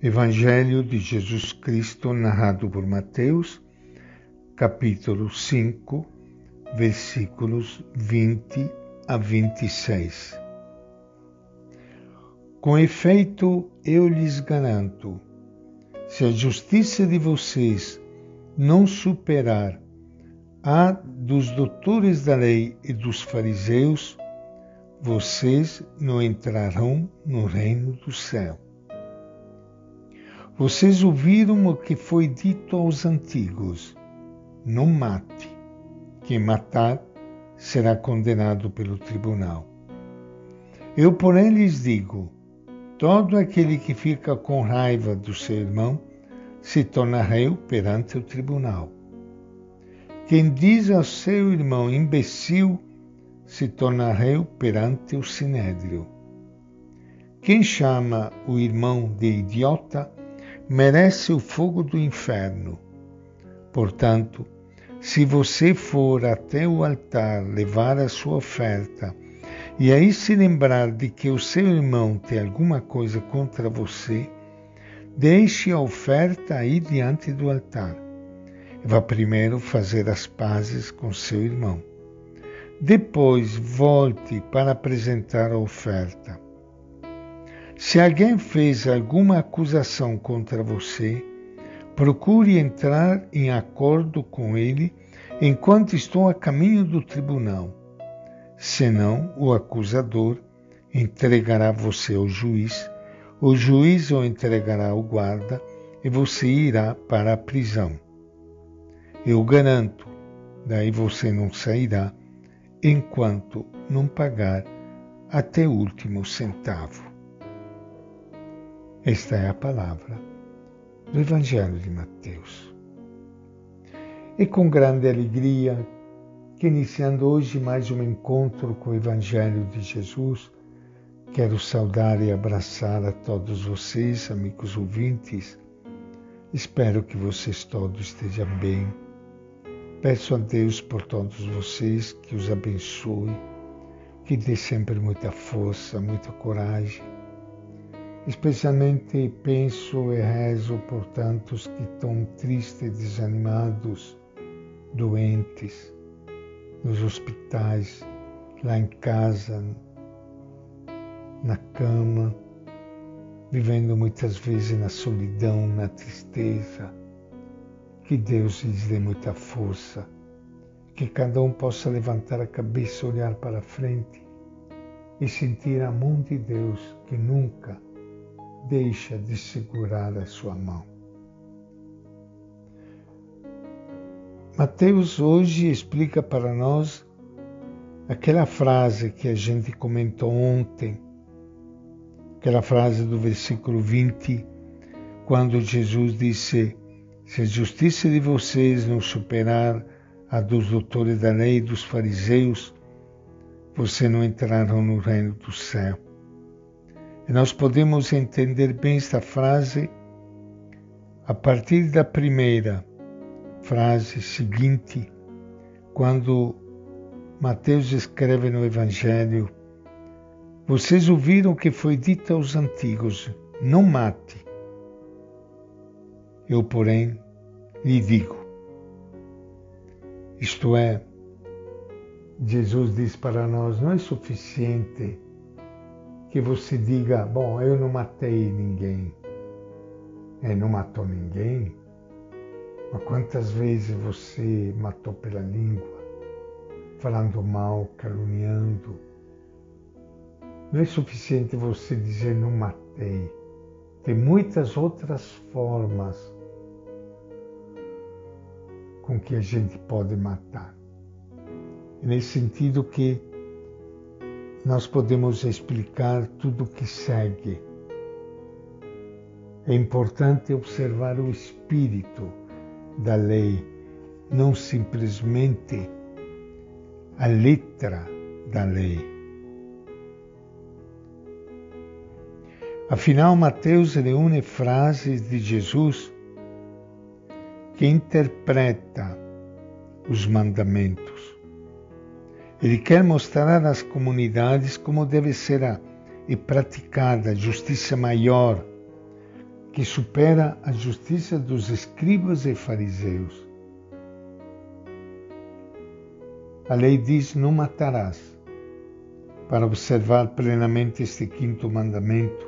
Evangelho de Jesus Cristo narrado por Mateus, capítulo 5, versículos 20 a 26. Com efeito, eu lhes garanto, se a justiça de vocês não superar a dos doutores da lei e dos fariseus, vocês não entrarão no reino do céu. Vocês ouviram o que foi dito aos antigos: não mate. Quem matar será condenado pelo tribunal. Eu, porém, lhes digo: todo aquele que fica com raiva do seu irmão se torna réu perante o tribunal. Quem diz ao seu irmão imbecil se torna réu perante o sinédrio. Quem chama o irmão de idiota merece o fogo do inferno. Portanto, se você for até o altar levar a sua oferta e aí se lembrar de que o seu irmão tem alguma coisa contra você, deixe a oferta aí diante do altar. Vá primeiro fazer as pazes com seu irmão. Depois volte para apresentar a oferta. Se alguém fez alguma acusação contra você, procure entrar em acordo com ele enquanto estou a caminho do tribunal. Senão, o acusador entregará você ao juiz, o juiz o entregará ao guarda e você irá para a prisão. Eu garanto, daí você não sairá enquanto não pagar até o último centavo. Esta é a palavra do Evangelho de Mateus. E com grande alegria que, iniciando hoje mais um encontro com o Evangelho de Jesus, quero saudar e abraçar a todos vocês, amigos ouvintes. Espero que vocês todos estejam bem. Peço a Deus por todos vocês que os abençoe, que dê sempre muita força, muita coragem Especialmente penso e rezo por tantos que estão tristes, desanimados, doentes, nos hospitais, lá em casa, na cama, vivendo muitas vezes na solidão, na tristeza. Que Deus lhes dê muita força, que cada um possa levantar a cabeça, olhar para frente e sentir a mão de Deus que nunca deixa de segurar a sua mão. Mateus hoje explica para nós aquela frase que a gente comentou ontem, aquela frase do versículo 20, quando Jesus disse: Se a justiça de vocês não superar a dos doutores da lei e dos fariseus, vocês não entrarão no reino do céu. E nós podemos entender bem esta frase a partir da primeira frase seguinte, quando Mateus escreve no Evangelho: Vocês ouviram que foi dito aos antigos: não mate. Eu, porém, lhe digo. Isto é, Jesus diz para nós: não é suficiente que você diga, bom, eu não matei ninguém. É, não matou ninguém? Mas quantas vezes você matou pela língua, falando mal, caluniando? Não é suficiente você dizer não matei. Tem muitas outras formas com que a gente pode matar. É nesse sentido que nós podemos explicar tudo o que segue. É importante observar o espírito da lei, não simplesmente a letra da lei. Afinal, Mateus reúne frases de Jesus que interpreta os mandamentos ele quer mostrar às comunidades como deve ser a, e praticada a justiça maior, que supera a justiça dos escribas e fariseus. A lei diz: não matarás. Para observar plenamente este quinto mandamento,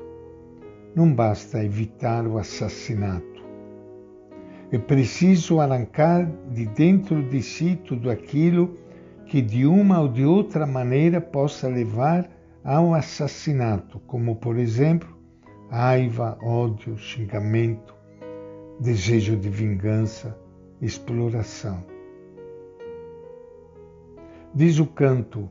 não basta evitar o assassinato. É preciso arrancar de dentro de si tudo aquilo que de uma ou de outra maneira possa levar ao assassinato, como por exemplo raiva, ódio, xingamento, desejo de vingança, exploração. Diz o canto: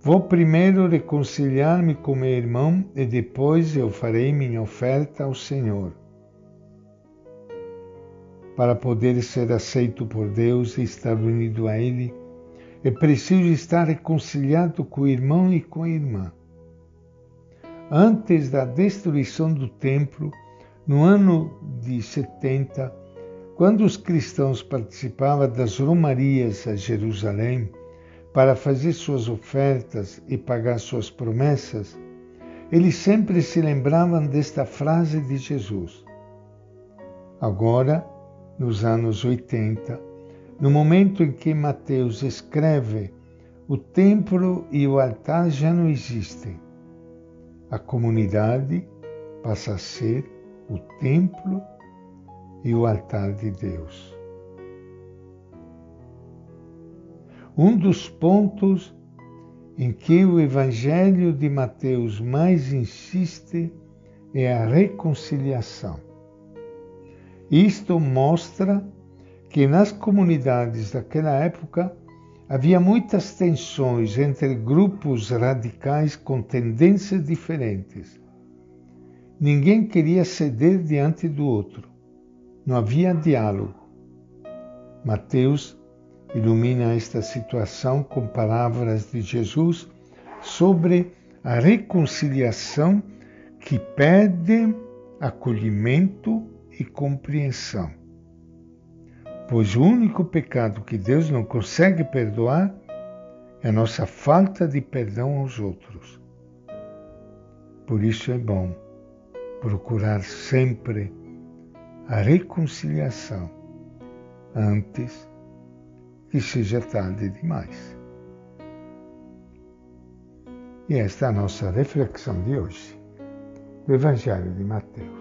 Vou primeiro reconciliar-me com meu irmão e depois eu farei minha oferta ao Senhor. Para poder ser aceito por Deus e estar unido a Ele, é preciso estar reconciliado com o irmão e com a irmã. Antes da destruição do templo, no ano de 70, quando os cristãos participavam das romarias a Jerusalém para fazer suas ofertas e pagar suas promessas, eles sempre se lembravam desta frase de Jesus. Agora, nos anos 80, no momento em que Mateus escreve, o templo e o altar já não existem. A comunidade passa a ser o templo e o altar de Deus. Um dos pontos em que o Evangelho de Mateus mais insiste é a reconciliação. Isto mostra que nas comunidades daquela época havia muitas tensões entre grupos radicais com tendências diferentes. Ninguém queria ceder diante do outro. Não havia diálogo. Mateus ilumina esta situação com palavras de Jesus sobre a reconciliação que pede acolhimento e compreensão pois o único pecado que Deus não consegue perdoar é a nossa falta de perdão aos outros. Por isso é bom procurar sempre a reconciliação antes que seja tarde demais. E esta é a nossa reflexão de hoje, do Evangelho de Mateus.